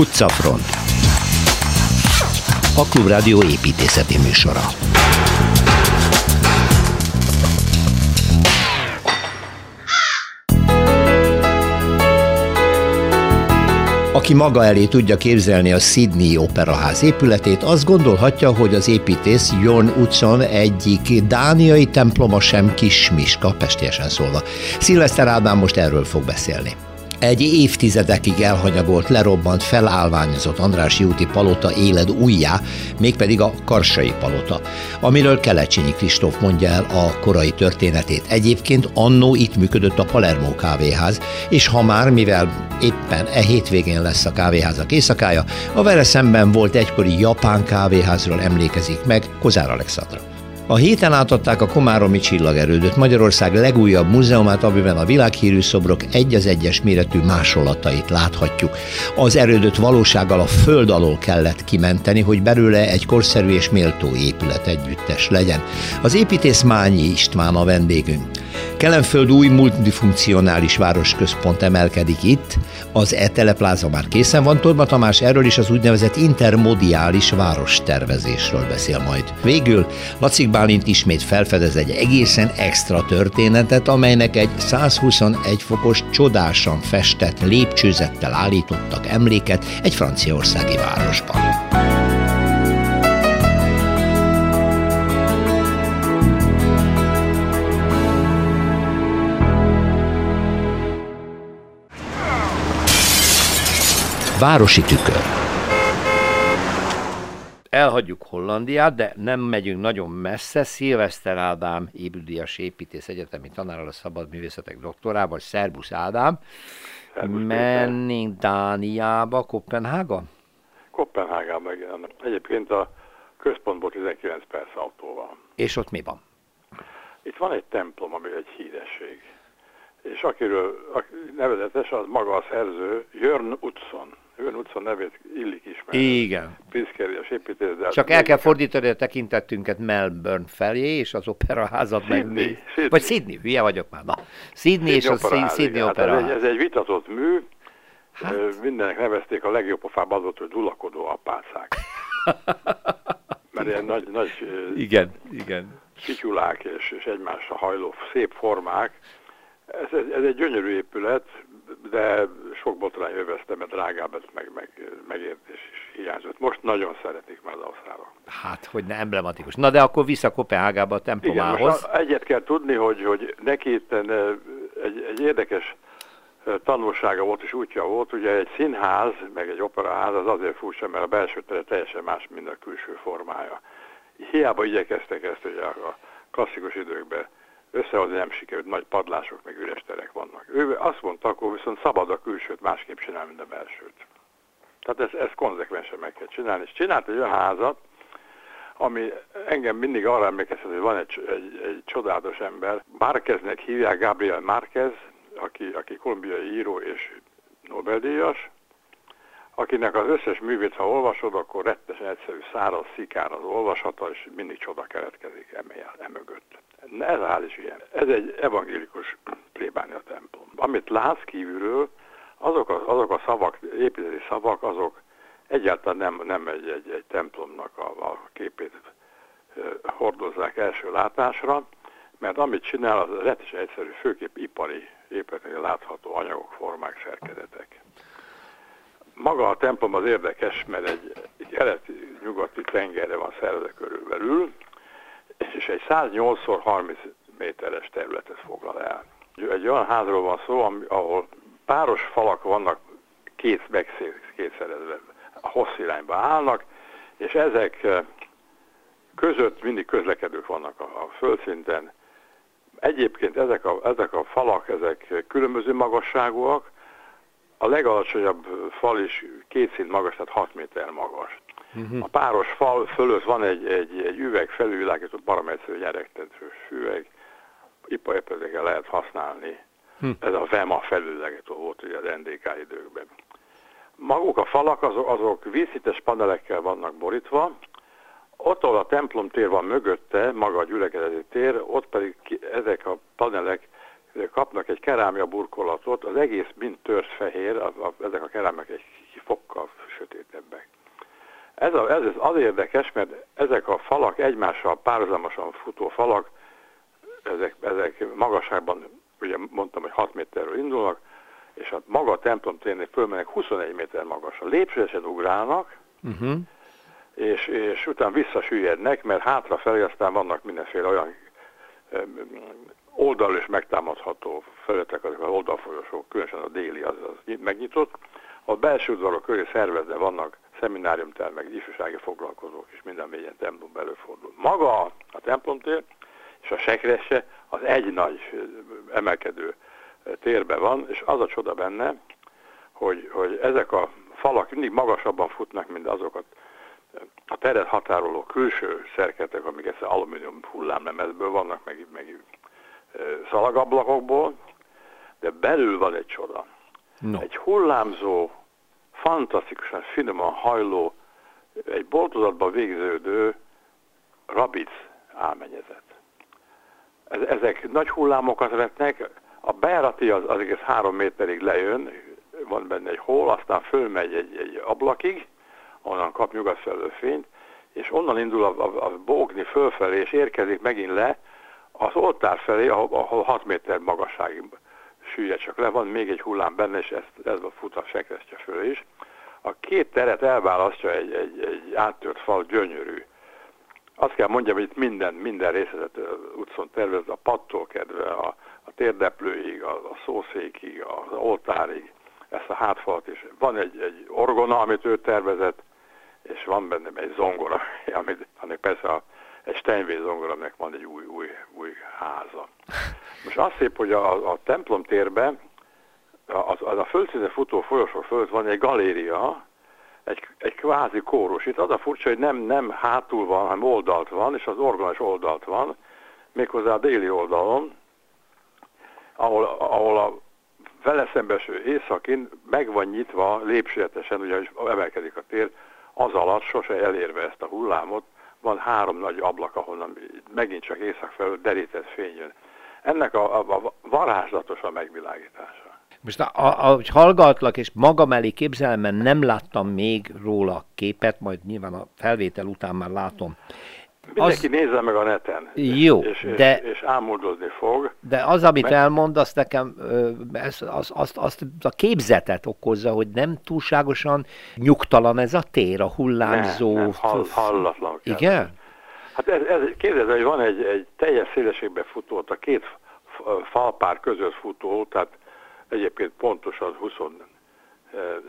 Utcafront A Klubrádió építészeti műsora Aki maga elé tudja képzelni a Sydney Operaház épületét, azt gondolhatja, hogy az építész Jorn utcon egyik dániai temploma sem kis miska, pestiesen szólva. Szilveszter Ádám most erről fog beszélni. Egy évtizedekig elhanyagolt, lerobbant, felállványozott András úti palota éled újjá, mégpedig a Karsai palota, amiről Kelecsényi Kristóf mondja el a korai történetét. Egyébként annó itt működött a Palermo kávéház, és ha már, mivel éppen e hétvégén lesz a kávéházak éjszakája, a vele szemben volt egykori japán kávéházról emlékezik meg Kozár Alexandra. A héten átadták a Komáromi csillagerődöt, Magyarország legújabb múzeumát, amiben a világhírű szobrok egy az egyes méretű másolatait láthatjuk. Az erődöt valósággal a föld alól kellett kimenteni, hogy belőle egy korszerű és méltó épület együttes legyen. Az építész Mányi István a vendégünk. Kelenföld új multifunkcionális városközpont emelkedik itt, az E-telepláza már készen van, Torma Tamás erről is az úgynevezett intermodiális várostervezésről beszél majd. Végül Lacik Bálint ismét felfedez egy egészen extra történetet, amelynek egy 121 fokos csodásan festett lépcsőzettel állítottak emléket egy franciaországi városban. Városi tükör. Elhagyjuk Hollandiát, de nem megyünk nagyon messze. Szilveszter Ádám, Ébüdias építész egyetemi tanára a szabad művészetek doktorával. Szerbusz Ádám. Szerbusz Mennénk Dániába, Kopenhága? Kopenhágába, igen. Egyébként a központból 19 perc autóval. És ott mi van? Itt van egy templom, ami egy híresség. És akiről aki nevezetes, az maga a szerző, Jörn Utzon. Jörn Utzon nevét illik ismerni. Igen. Piszkerias építész, de... Csak el kell fordítani a tekintetünket Melbourne felé, és az operaházat meg... Sydney, Sydney. Vagy Sydney, hülye vagyok már. Na. Sydney és a Sydney. Hát ez, egy, Operaház. ez egy vitatott mű. Hát. Hát. Mindenek nevezték a legjobb pofába az volt, hogy dulakodó apácák. Mert ilyen nagy, nagy Igen, igen. fityulák és, és egymásra hajló szép formák. Ez, ez, ez egy gyönyörű épület, de sok botrány övezte, mert drágább ez meg, meg, megértés is hiányzott. Most nagyon szeretik már az ausztrálok. Hát, hogy ne emblematikus. Na de akkor vissza Kopenhágába a Igen, templomához. a- egyet kell tudni, hogy, hogy neki itten ö, egy, egy érdekes ö, tanulsága volt és útja volt. Ugye egy színház, meg egy operaház az azért furcsa, mert a belső tere teljesen más, mint a külső formája. Hiába igyekeztek ezt ugye a klasszikus időkben összehozni nem sikerült, nagy padlások, meg üres terek vannak. Ő azt mondta, akkor viszont szabad a külsőt másképp csinálni, mint a belsőt. Tehát ezt, ezt konzekvensen meg kell csinálni. És csinált egy olyan házat, ami engem mindig arra emlékeztet, hogy van egy, egy, egy csodálatos ember. Márkeznek hívják Gabriel Márquez, aki, aki kolumbiai író és Nobel-díjas, akinek az összes művét, ha olvasod, akkor rettesen egyszerű, száraz, szikár az olvasata, és mindig csoda keletkezik emögött. Ez a ház is ilyen. Ez egy evangélikus plébánia templom. Amit látsz kívülről, azok a, azok a szavak, építeti szavak, azok egyáltalán nem, nem egy, egy, egy templomnak a, a képét hordozzák első látásra, mert amit csinál, az rettesen egyszerű, főképp ipari épületeknél látható anyagok, formák, szerkezetek. Maga a templom az érdekes, mert egy keleti-nyugati tengerre van szerve körülbelül, és egy 108x30 méteres területet foglal el. Egy olyan házról van szó, ami, ahol páros falak vannak két megkétszerezve, a hossz irányba állnak, és ezek eh, között mindig közlekedők vannak a, a földszinten. Egyébként ezek a, ezek a falak, ezek különböző magasságúak, a legalacsonyabb fal is két szint magas, tehát 6 méter magas. A páros fal fölött van egy, egy, egy üveg felülvilágító paraméterű nyeregtetős üveg, iparépületekkel lehet használni. Hm. Ez a VEMA felülvilágító volt ugye az NDK időkben. Maguk a falak azok, azok vízhites panelekkel vannak borítva, ott, ahol a templom tér van mögötte, maga a gyülekezeti tér, ott pedig ki, ezek a panelek kapnak egy kerámia burkolatot, az egész mind törzs fehér, a, a, ezek a kerámiák egy fokkal sötétebbek. Ez, a, ez az érdekes, mert ezek a falak egymással párhuzamosan futó falak, ezek, ezek magasságban, ugye mondtam, hogy 6 méterről indulnak, és a maga a templom térnél fölmennek 21 méter magasra. Lépcsőesen ugrálnak, uh-huh. és, és utána visszasüllyednek, mert hátrafelé aztán vannak mindenféle olyan oldal és megtámadható felületek, azok az oldalfolyosók, különösen a déli az, az megnyitott. A belső udvarok köré szervezve vannak szemináriumter, meg ifjúsági foglalkozók, és minden mélyen templom előfordul. Maga a templomtér és a sekrese az egy nagy emelkedő térben van, és az a csoda benne, hogy, hogy ezek a falak mindig magasabban futnak, mint azokat a teret határoló külső szerketek, amik ezt alumínium hullámlemezből vannak, meg, meg szalagablakokból, de belül van egy csoda. No. Egy hullámzó, fantasztikusan finoman hajló, egy boltozatban végződő rabic álmenyezet. Ezek nagy hullámokat vetnek, a bejárati az, az egész három méterig lejön, van benne egy hol, aztán fölmegy egy, egy ablakig, onnan kap nyugat felől fényt, és onnan indul a, a, a bógni fölfelé, és érkezik megint le az oltár felé, ahol, ahol 6 méter magasságig süllyed csak le, van még egy hullám benne, és ez, ez a fut a sekresztje föl is. A két teret elválasztja egy, egy, egy áttört fal, gyönyörű. Azt kell mondjam, hogy itt minden, minden részletet utcon tervez, a pattól kedve, a, a térdeplőig, a, a szószékig, az oltárig, ezt a hátfalat is. Van egy, egy orgona, amit ő tervezett, és van benne egy zongora, amit, aminek persze a, egy Steinway zongora, aminek van egy új, új, új háza. Most az szép, hogy a, a templom térben, az, az a földszíne futó folyosó fölött van egy galéria, egy, egy kvázi kórus. Itt az a furcsa, hogy nem, nem hátul van, hanem oldalt van, és az orgonos oldalt van, méghozzá a déli oldalon, ahol, ahol a vele szembeső éjszakin meg van nyitva lépcsőzetesen, ugyanis emelkedik a tér, az alatt sose elérve ezt a hullámot, van három nagy ablak, ahonnan megint csak éjszak felől derített fény jön. Ennek a, a, a varázslatos a megvilágítása. Most ahogy hallgatlak, és magam elé képzelem, nem láttam még róla képet, majd nyilván a felvétel után már látom. Mindenki az... nézze meg a neten, Jó, és, és, de... és, ámuldozni fog. De az, amit mert... elmond, azt nekem ez, az, azt, azt a képzetet okozza, hogy nem túlságosan nyugtalan ez a tér, a hullámzó... Nem, nem, hall, hallatlan. Kell. Igen? Hát ez, ez, képzeld, hogy van egy, egy teljes szélességben futó, a két falpár között futó, tehát egyébként pontosan 20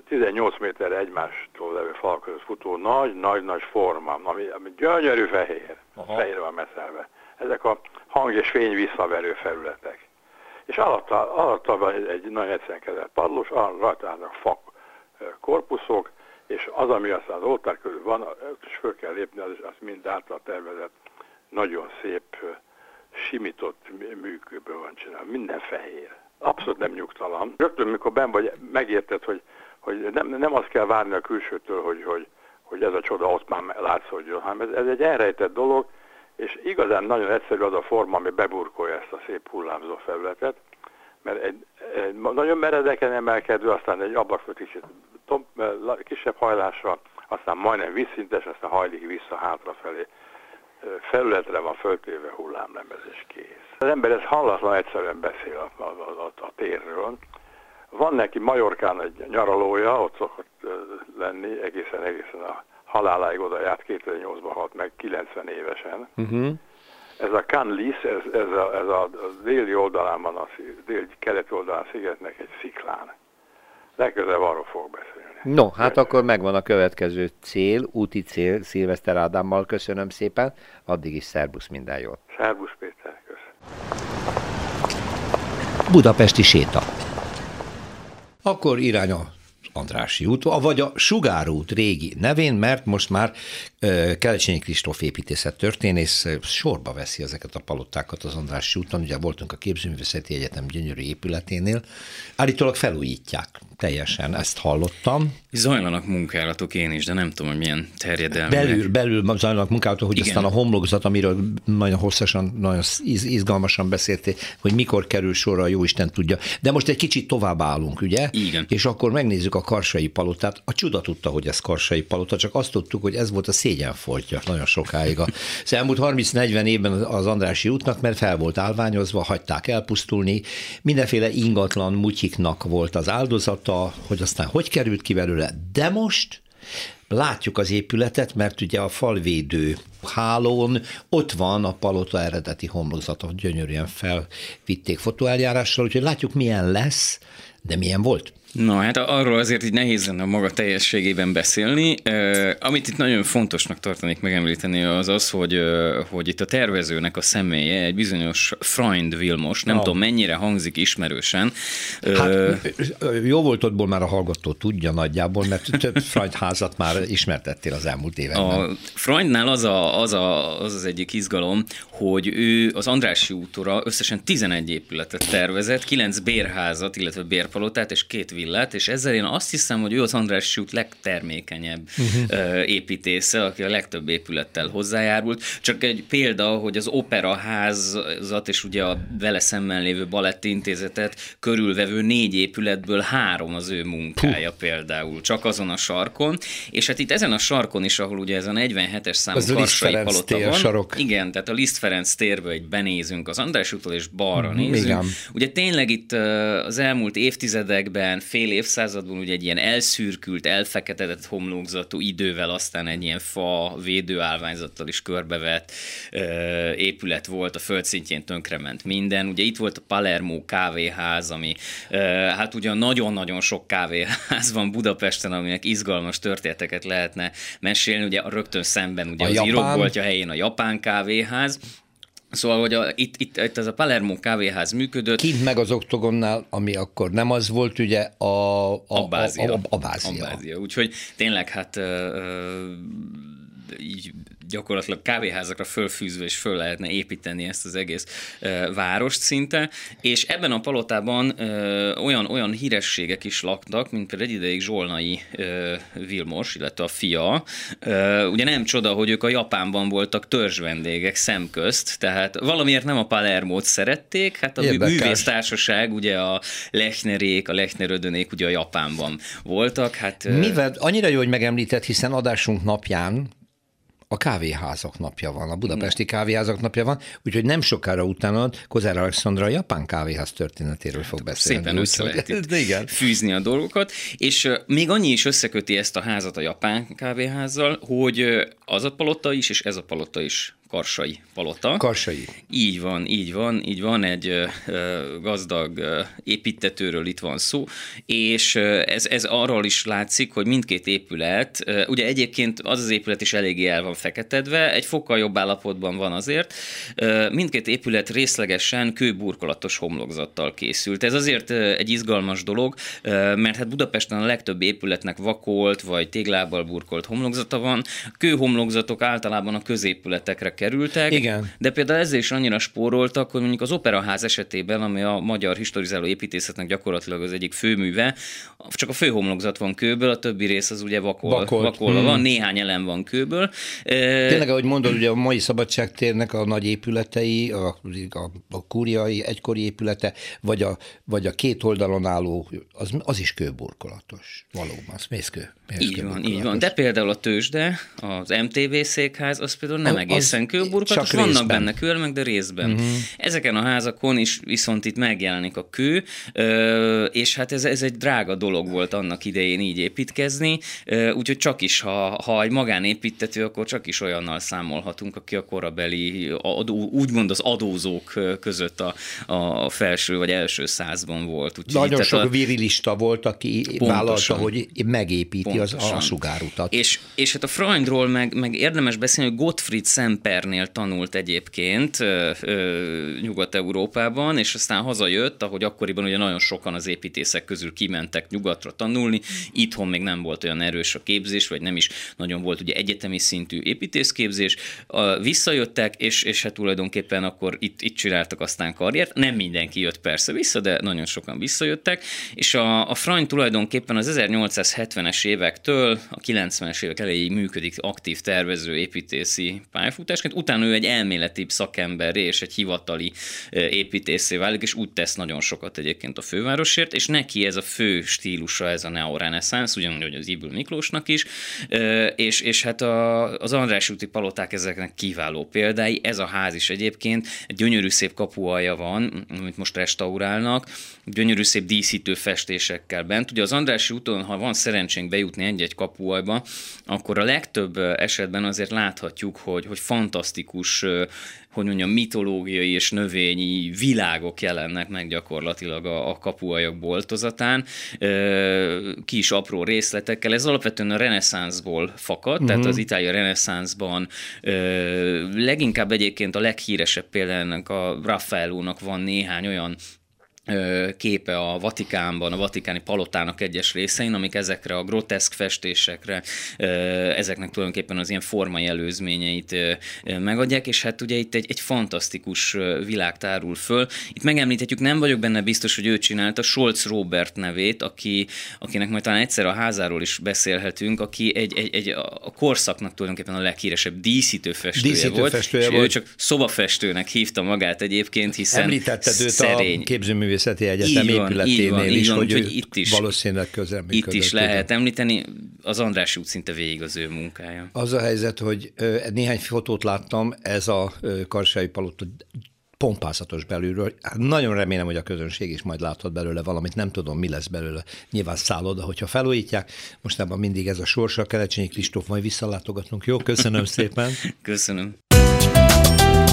18 méter egymástól levő fal között futó nagy-nagy-nagy forma, ami, ami gyönyörű fehér, Aha. fehér van meszelve. Ezek a hang és fény visszaverő felületek. És alatta, alatta van egy, egy nagyon egyszerűen kezelt padlós, rajta állnak fa korpuszok, és az, ami aztán az oltár körül van, és föl kell lépni, az, az mind által tervezett, nagyon szép, simított műkőből van csinálva, minden fehér abszolút nem nyugtalan. Rögtön, mikor ben vagy, megérted, hogy, hogy nem, nem azt kell várni a külsőtől, hogy, hogy, hogy ez a csoda ott már látszódjon, hanem ez, ez egy elrejtett dolog, és igazán nagyon egyszerű az a forma, ami beburkolja ezt a szép hullámzó felületet, mert egy, egy nagyon meredeken emelkedő, aztán egy ablakfő kicsit tom, kisebb hajlásra, aztán majdnem vízszintes, aztán hajlik vissza hátrafelé. Felületre van föltéve hullámlemezés kész. Az ember ez hallatlan egyszerűen beszél a, a, a, a térről. Van neki Majorkán egy nyaralója, ott szokott lenni, egészen egészen a haláláig oda járt, 2008-ban halt meg, 90 évesen. Uh-huh. Ez a Canlis, ez, ez, a, ez a, déli oldalán van, a déli keleti oldalán szigetnek egy sziklán. Legközelebb arról fog beszélni. No, hát Köszönöm. akkor megvan a következő cél, úti cél, Szilveszter Ádámmal köszönöm szépen, addig is szervusz, minden jót. Szervusz Péter. Budapesti séta. Akkor irány a Andrási út, vagy a Sugárút régi nevén, mert most már Kelecsényi Kristóf építészet történész sorba veszi ezeket a palottákat az Andrási úton. Ugye voltunk a Képzőművészeti Egyetem gyönyörű épületénél. Állítólag felújítják teljesen, ezt hallottam. Zajlanak munkálatok én is, de nem tudom, hogy milyen terjedelmi. Belül, belül zajlanak munkálatok, hogy Igen. aztán a homlokzat, amiről nagyon hosszasan, nagyon izgalmasan beszéltél, hogy mikor kerül sorra, jó Isten tudja. De most egy kicsit tovább állunk, ugye? Igen. És akkor megnézzük a a Karsai palotát. A csuda tudta, hogy ez Karsai palota, csak azt tudtuk, hogy ez volt a szégyenfoltja nagyon sokáig. Az elmúlt 30-40 évben az Andrási útnak, mert fel volt állványozva, hagyták elpusztulni, mindenféle ingatlan mutyiknak volt az áldozata, hogy aztán hogy került ki belőle. De most látjuk az épületet, mert ugye a falvédő hálón ott van a palota eredeti homlokzata, gyönyörűen felvitték fotóeljárással, úgyhogy látjuk milyen lesz, de milyen volt. Na hát arról azért így nehéz lenne a maga teljességében beszélni. Amit itt nagyon fontosnak tartanék megemlíteni az az, hogy, hogy itt a tervezőnek a személye egy bizonyos Freund Vilmos, nem ah. tudom mennyire hangzik ismerősen. Hát uh, jó volt ottból már a hallgató tudja nagyjából, mert több Freund házat már ismertettél az elmúlt években. A Freundnál az, a, az, a, az az egyik izgalom, hogy ő az Andrássy útora összesen 11 épületet tervezett, 9 bérházat, illetve bérpalotát és két villát, és ezzel én azt hiszem, hogy ő az András út legtermékenyebb uh-huh. építésze, aki a legtöbb épülettel hozzájárult. Csak egy példa, hogy az operaházat és ugye a vele szemben lévő baletti intézetet körülvevő négy épületből három az ő munkája Puh. például, csak azon a sarkon. És hát itt ezen a sarkon is, ahol ugye ez a 47-es számú az Karsai palota van. Sarok. Igen, tehát a Liszt Ferenc térből egy benézünk az András útól, és balra mm, nézünk. Igen. Ugye tényleg itt az elmúlt évtizedekben fél évszázadban ugye egy ilyen elszürkült, elfeketedett homlokzatú idővel aztán egy ilyen fa védőállványzattal is körbevett ö, épület volt, a földszintjén tönkrement minden. Ugye itt volt a Palermo kávéház, ami ö, hát ugyan nagyon-nagyon sok kávéház van Budapesten, aminek izgalmas történeteket lehetne mesélni. Ugye rögtön szemben ugye a az írókboltja helyén a japán kávéház, Szóval, hogy a, itt, itt, itt ez a Palermo kávéház működött. Kint meg az oktogonnál, ami akkor nem az volt, ugye a, a, Abázia. a, a, a Abázia. Abázia. Úgyhogy tényleg hát ö, így gyakorlatilag kávéházakra fölfűzve és föl lehetne építeni ezt az egész várost szinte, és ebben a palotában olyan, olyan hírességek is laktak, mint például egy ideig Zsolnai Vilmos, illetve a fia. Ugye nem csoda, hogy ők a Japánban voltak törzsvendégek szemközt, tehát valamiért nem a Palermót szerették, hát a Érdekes. művésztársaság, ugye a Lechnerék, a Lechnerödönék ugye a Japánban voltak. Hát, Mivel annyira jó, hogy megemlített, hiszen adásunk napján a kávéházak napja van, a budapesti kávéházak napja van, úgyhogy nem sokára utána Kozár Alexandra a japán kávéház történetéről fog beszélni. Szépen össze lehet itt igen. fűzni a dolgokat, és még annyi is összeköti ezt a házat a japán kávéházzal, hogy az a palota is, és ez a palota is Karsai palota. Karsai. Így van, így van, így van, egy ö, gazdag ö, építetőről itt van szó, és ez, ez arról is látszik, hogy mindkét épület, ö, ugye egyébként az az épület is eléggé el van feketedve, egy fokkal jobb állapotban van azért, mindkét épület részlegesen kőburkolatos homlokzattal készült. Ez azért egy izgalmas dolog, mert hát Budapesten a legtöbb épületnek vakolt vagy téglábbal burkolt homlokzata van, kőhomlokzatok általában a középületekre kerültek, Igen. de például ezzel is annyira spóroltak, hogy mondjuk az operaház esetében, ami a magyar historizáló építészetnek gyakorlatilag az egyik főműve, csak a főhomlokzat van kőből, a többi rész az ugye vakol, Vakolt. vakolva hmm. van, néhány elem van kőből. Tényleg, ahogy mondod, ugye a mai szabadságtérnek a nagy épületei, a, a, a kúriai egykori épülete, vagy a, vagy a két oldalon álló, az, az is kőburkolatos. Valóban, az mészkő. Így van, így van. De például a tőzsde, az MTV székház, az például nem a, egészen kőburkolatos, vannak részben. benne kőelemek, de részben. Uh-huh. Ezeken a házakon is viszont itt megjelenik a kő, és hát ez, ez egy drága dolog volt annak idején így építkezni, úgyhogy csak is, ha, ha egy magánépítető, akkor csak is olyannal számolhatunk, aki a korabeli, adó, úgymond az adózók között a, a felső vagy első százban volt. Úgyhogy Nagyon sok a... virilista volt, aki pontosan, vállalta, hogy megépíti pontosan. a, a sugárutat. És, és hát a Freundról meg, meg érdemes beszélni, hogy Gottfried Sempernél tanult egyébként Nyugat-Európában, és aztán hazajött, ahogy akkoriban ugye nagyon sokan az építészek közül kimentek nyugatra tanulni, itthon még nem volt olyan erős a képzés, vagy nem is nagyon volt ugye egyetemi szintű építészképzés, visszajöttek, és, és hát tulajdonképpen akkor itt, itt csináltak aztán karriert, nem mindenki jött persze vissza, de nagyon sokan visszajöttek, és a, a Freund tulajdonképpen az 1870-es évektől a 90-es évek elejéig működik aktív tervező építészi pályafutás, egyébként utána ő egy elméleti szakember és egy hivatali építészé válik, és úgy tesz nagyon sokat egyébként a fővárosért, és neki ez a fő stílusa, ez a neoreneszánsz, ugyanúgy, hogy az Ibül Miklósnak is, és, és hát a, az András úti paloták ezeknek kiváló példái, ez a ház is egyébként, egy gyönyörű szép kapualja van, amit most restaurálnak, gyönyörű szép díszítő festésekkel bent. Ugye az Andrási úton, ha van szerencsénk bejutni egy-egy kapuajba, akkor a legtöbb esetben azért láthatjuk, hogy, hogy fantasztikus hogy mondjam, mitológiai és növényi világok jelennek meg gyakorlatilag a, a kapuajak boltozatán, kis apró részletekkel. Ez alapvetően a reneszánszból fakad, uh-huh. tehát mhm. az itália reneszánszban leginkább egyébként a leghíresebb például a Raffaellónak van néhány olyan képe a Vatikánban, a vatikáni palotának egyes részein, amik ezekre a groteszk festésekre, ezeknek tulajdonképpen az ilyen formai előzményeit megadják, és hát ugye itt egy, egy fantasztikus világ tárul föl. Itt megemlíthetjük, nem vagyok benne biztos, hogy ő csinálta, Scholz Robert nevét, aki, akinek majd talán egyszer a házáról is beszélhetünk, aki egy, egy, egy a korszaknak tulajdonképpen a leghíresebb díszítő festője díszítő volt, festője és volt. ő csak szobafestőnek hívta magát egyébként, hiszen Említetted őt szerény. a képzőművész Művészeti Egyetem így van, épületénél így van, is, így van, hogy itt is, valószínűleg közel Itt is lehet tudom. említeni, az András út szinte végig az ő munkája. Az a helyzet, hogy néhány fotót láttam, ez a Karsai Palota pompázatos belülről. Hát nagyon remélem, hogy a közönség is majd láthat belőle valamit, nem tudom, mi lesz belőle. Nyilván szálloda, hogyha felújítják. Mostában mindig ez a sorsa, Kelecsényi Kristóf, majd visszalátogatunk. Jó, köszönöm szépen. köszönöm.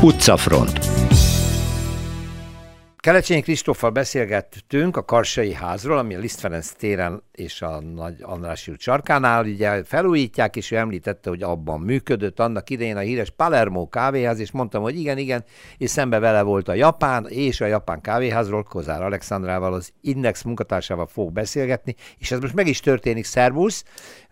Utcafront. Kelecsényi Kristóffal beszélgettünk a Karsai házról, ami a Liszt Ferenc téren és a Nagy András út sarkánál ugye felújítják, és ő említette, hogy abban működött annak idején a híres Palermo kávéház, és mondtam, hogy igen, igen, és szembe vele volt a Japán, és a Japán kávéházról Kozár Alexandrával, az Index munkatársával fog beszélgetni, és ez most meg is történik, szervusz,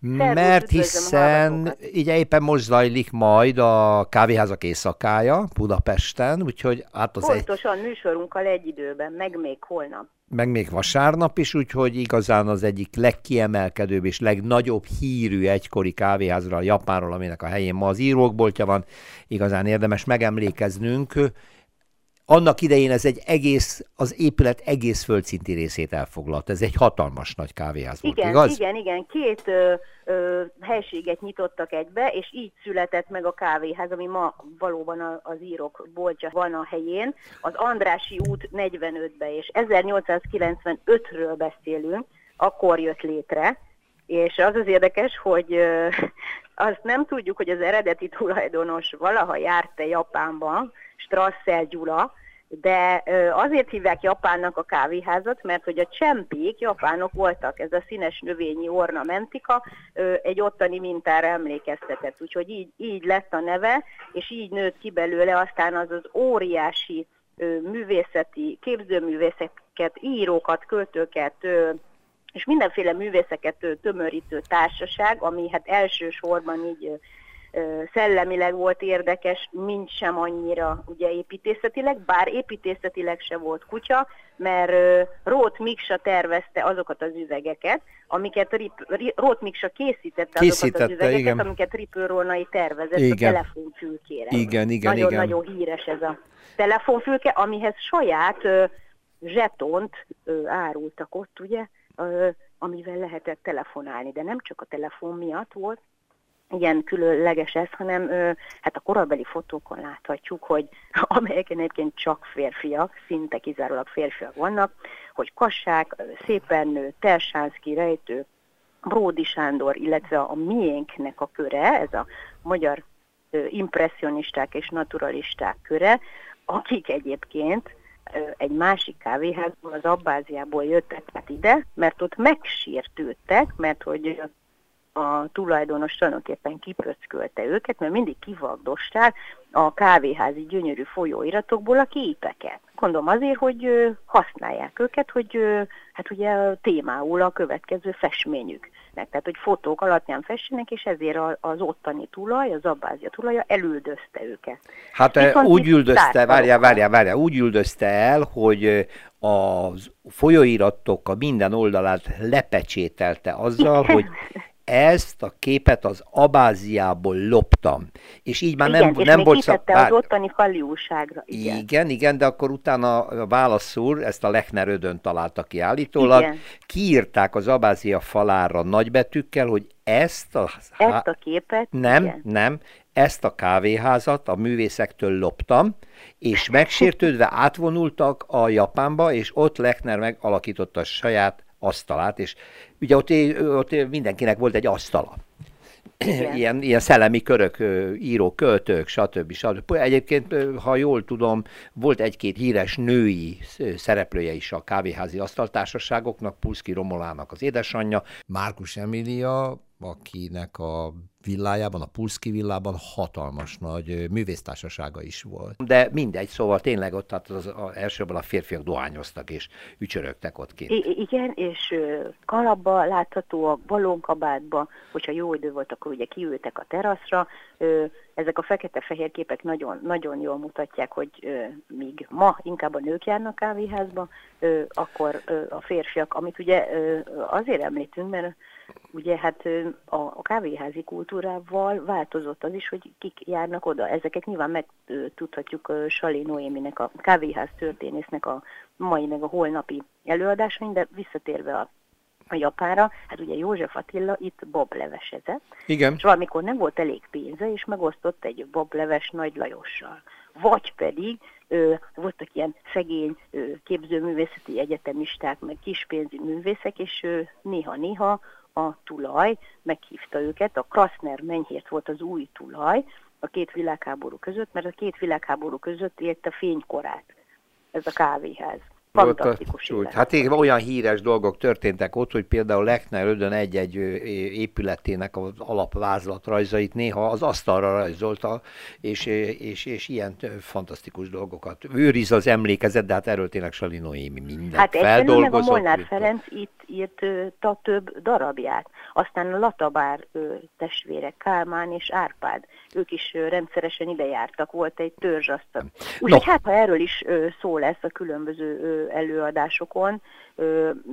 mert hiszen így éppen most zajlik majd a kávéházak éjszakája Budapesten, úgyhogy hát az Pontosan egy... műsorunkkal egy időben, meg még holnap meg még vasárnap is, úgyhogy igazán az egyik legkiemelkedőbb és legnagyobb hírű egykori kávéházra a Japánról, aminek a helyén ma az írókboltja van, igazán érdemes megemlékeznünk. Annak idején ez egy egész, az épület egész földszinti részét elfoglalt. Ez egy hatalmas nagy kávéház volt, igen, igaz? Igen, igen. Két ö, ö, helységet nyitottak egybe, és így született meg a kávéház, ami ma valóban a, az írok boltja van a helyén. Az Andrási út 45-be, és 1895-ről beszélünk, akkor jött létre, és az az érdekes, hogy azt nem tudjuk, hogy az eredeti tulajdonos valaha járt-e Japánba, Strassel Gyula, de azért hívják Japánnak a kávéházat, mert hogy a csempék japánok voltak, ez a színes növényi ornamentika egy ottani mintára emlékeztetett, úgyhogy így, így lett a neve, és így nőtt ki belőle aztán az az óriási művészeti, képzőművészeket, írókat, költőket, és mindenféle művészeket tömörítő társaság, ami hát elsősorban így szellemileg volt érdekes, mint sem annyira ugye építészetileg, bár építészetileg se volt kutya, mert Rót Miksa tervezte azokat az üvegeket, amiket Rip, Rót Miksa készítette, készítette azokat az üvegeket, igen. amiket Ripő Rónai tervezett igen. a telefonfülkére. Igen, igen, Nagyon-nagyon igen. híres ez a telefonfülke, amihez saját ö, zsetont ö, árultak ott, ugye, amivel lehetett telefonálni, de nem csak a telefon miatt volt, ilyen különleges ez, hanem hát a korabeli fotókon láthatjuk, hogy amelyeken egyébként csak férfiak, szinte kizárólag férfiak vannak, hogy Kassák, szépen nő, Tersánszki, Rejtő, Bródi Sándor, illetve a miénknek a köre, ez a magyar impressionisták és naturalisták köre, akik egyébként egy másik kávéházból, az Abbáziából jöttek hát ide, mert ott megsértődtek, mert hogy a tulajdonos tulajdonképpen kipöckölte őket, mert mindig kivagdosták a kávéházi gyönyörű folyóiratokból a képeket. Gondolom azért, hogy használják őket, hogy hát ugye témául a következő festményük. Tehát, hogy fotók alapján festenek, és ezért az ottani tulaj, az abbázia tulaja elüldözte őket. Hát Viszont úgy üldözte, várjál, várjál, várjál, úgy üldözte el, hogy a folyóiratok a minden oldalát lepecsételte azzal, hogy ezt a képet az Abáziából loptam. És így már igen, nem, és nem volt bár- az ottani fali újságra. Igen. igen, igen, de akkor utána a válaszúr, ezt a Lechner ödön találta ki állítólag, Igen. kiírták az Abázia falára nagybetűkkel, hogy ezt a... Ezt a képet, Nem, igen. nem, ezt a kávéházat a művészektől loptam, és megsértődve átvonultak a Japánba, és ott Lechner megalakította a saját asztalát, és ugye ott, ott mindenkinek volt egy asztala. Igen. Ilyen, ilyen szellemi körök, ö, írók, költők, stb. stb. Egyébként, ha jól tudom, volt egy-két híres női sz- szereplője is a kávéházi asztaltársaságoknak, Pulszki Romolának az édesanyja, Márkus Emília, akinek a villájában, a Pulszki villában hatalmas nagy művésztársasága is volt. De mindegy, szóval tényleg ott tehát az, az elsőben a férfiak dohányoztak és ücsörögtek ott kint. I- igen, és kalapba láthatóak, ballonkabátba, hogyha jó idő volt, akkor ugye kiültek a teraszra. Ezek a fekete-fehér képek nagyon, nagyon jól mutatják, hogy míg ma inkább a nők járnak kávéházba, akkor a férfiak, amit ugye azért említünk, mert ugye hát a, a kávéházi kultúrával változott az is, hogy kik járnak oda. Ezeket nyilván megtudhatjuk Sali Noéminek, a kávéház történésznek a mai meg a holnapi előadásain, de visszatérve a, a Japánra, hát ugye József Attila itt bablevesezett, Igen. és valamikor nem volt elég pénze, és megosztott egy bableves Nagy Lajossal. Vagy pedig ö, voltak ilyen szegény ö, képzőművészeti egyetemisták, meg kispénzi művészek, és ö, néha-néha a tulaj meghívta őket, a Kraszner Menyhért volt az új tulaj a két világháború között, mert a két világháború között élt a fénykorát ez a kávéház. Volt a csúcs. Hát igen, olyan híres dolgok történtek ott, hogy például Lechner Ödön egy-egy épületének az alapvázlatrajzait néha az asztalra rajzolta, és, és, és ilyen fantasztikus dolgokat. Őriz az emlékezet, de hát erről tényleg Sali Noémi mindent Hát meg a feldolgozott. Molnár Ferenc itt írt ö, a több darabját. Aztán a Latabár ö, testvérek, Kálmán és Árpád, ők is rendszeresen ide jártak, volt egy törzsasztal. Úgyhogy hát, ha erről is szó lesz a különböző előadásokon,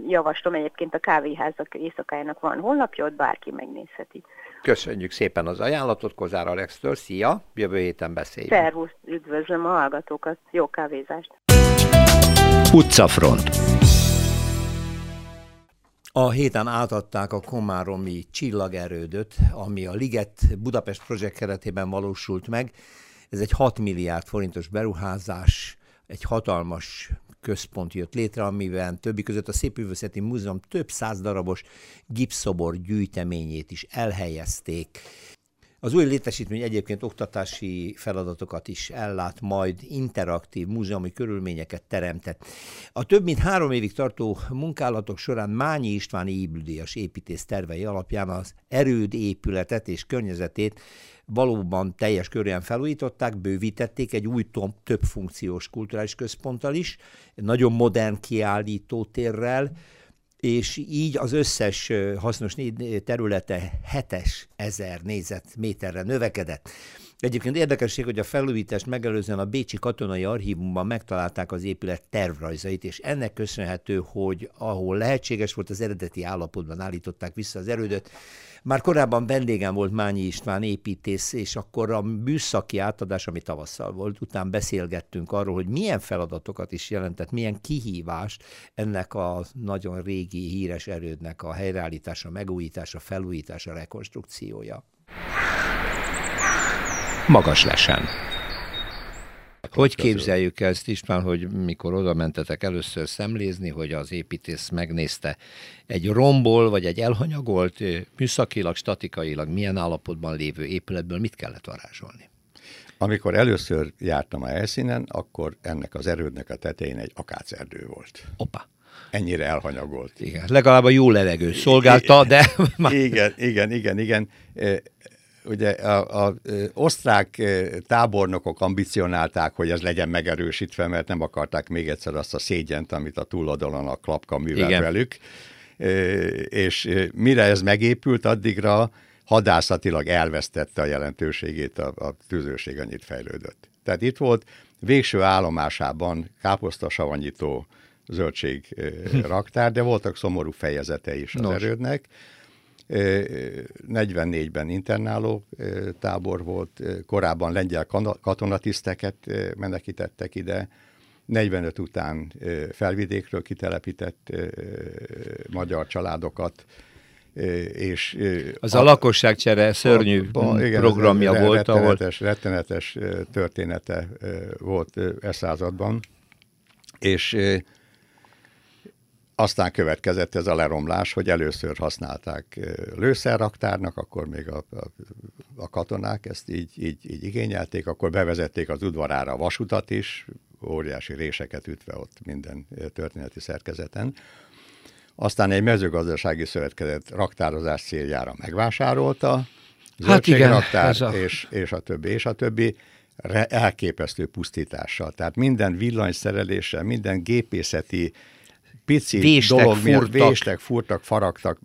javaslom egyébként a kávéházak éjszakájának van honlapja, ott bárki megnézheti. Köszönjük szépen az ajánlatot Kozár Alextől. Szia! Jövő héten beszéljünk. Szervusz, üdvözlöm a hallgatókat, jó kávézást! Utcafront. A héten átadták a Komáromi csillagerődöt, ami a Liget Budapest projekt keretében valósult meg. Ez egy 6 milliárd forintos beruházás, egy hatalmas központ jött létre, amiben többi között a Szépművészeti Múzeum több száz darabos gipszobor gyűjteményét is elhelyezték. Az új létesítmény egyébként oktatási feladatokat is ellát, majd interaktív múzeumi körülményeket teremtett. A több mint három évig tartó munkálatok során Mányi István ébüldíjas építész tervei alapján az erőd épületet és környezetét valóban teljes körűen felújították, bővítették egy új több funkciós kulturális központtal is, nagyon modern kiállítótérrel, és így az összes hasznos területe 7 ezer négyzetméterre növekedett. Egyébként érdekesség, hogy a felújítást megelőzően a Bécsi Katonai Archívumban megtalálták az épület tervrajzait, és ennek köszönhető, hogy ahol lehetséges volt, az eredeti állapotban állították vissza az erődöt. Már korábban vendégem volt Mányi István építész, és akkor a műszaki átadás, ami tavasszal volt, után beszélgettünk arról, hogy milyen feladatokat is jelentett, milyen kihívást ennek a nagyon régi híres erődnek a helyreállítása, megújítása, felújítása, rekonstrukciója. Magas lesen. Hogy képzeljük ezt, István, hogy mikor oda mentetek először szemlézni, hogy az építész megnézte egy romból, vagy egy elhanyagolt, műszakilag, statikailag milyen állapotban lévő épületből mit kellett varázsolni? Amikor először jártam a helyszínen, akkor ennek az erődnek a tetején egy akácerdő volt. Opa. Ennyire elhanyagolt. Igen, legalább a jó levegő szolgálta, de már Igen, igen, igen, igen. Ugye a, a osztrák tábornokok ambicionálták, hogy ez legyen megerősítve, mert nem akarták még egyszer azt a szégyent, amit a túloldalon a klapka művel Igen. velük. És mire ez megépült, addigra hadászatilag elvesztette a jelentőségét, a, a tüzőség annyit fejlődött. Tehát itt volt végső állomásában káposztasavanyító zöldség ö, raktár, de voltak szomorú fejezete is az Nos. erődnek, 44-ben internáló tábor volt, korábban lengyel katonatiszteket menekítettek ide, 45 után felvidékről kitelepített magyar családokat, és... Az a, a lakosságcsere szörnyű a, igen, programja ez, volt, rettenetes, ahol... Rettenetes története volt e században, és aztán következett ez a leromlás, hogy először használták lőszerraktárnak, akkor még a, a, a katonák ezt így, így, így igényelték, akkor bevezették az udvarára a vasutat is, óriási réseket ütve ott minden történeti szerkezeten. Aztán egy mezőgazdasági szövetkezet raktározás céljára megvásárolta, hát igen, a... és, és a többi, és a többi elképesztő pusztítással. Tehát minden villanyszereléssel, minden gépészeti pici véstek, dolog furtak. véstek, furtak, faragtak,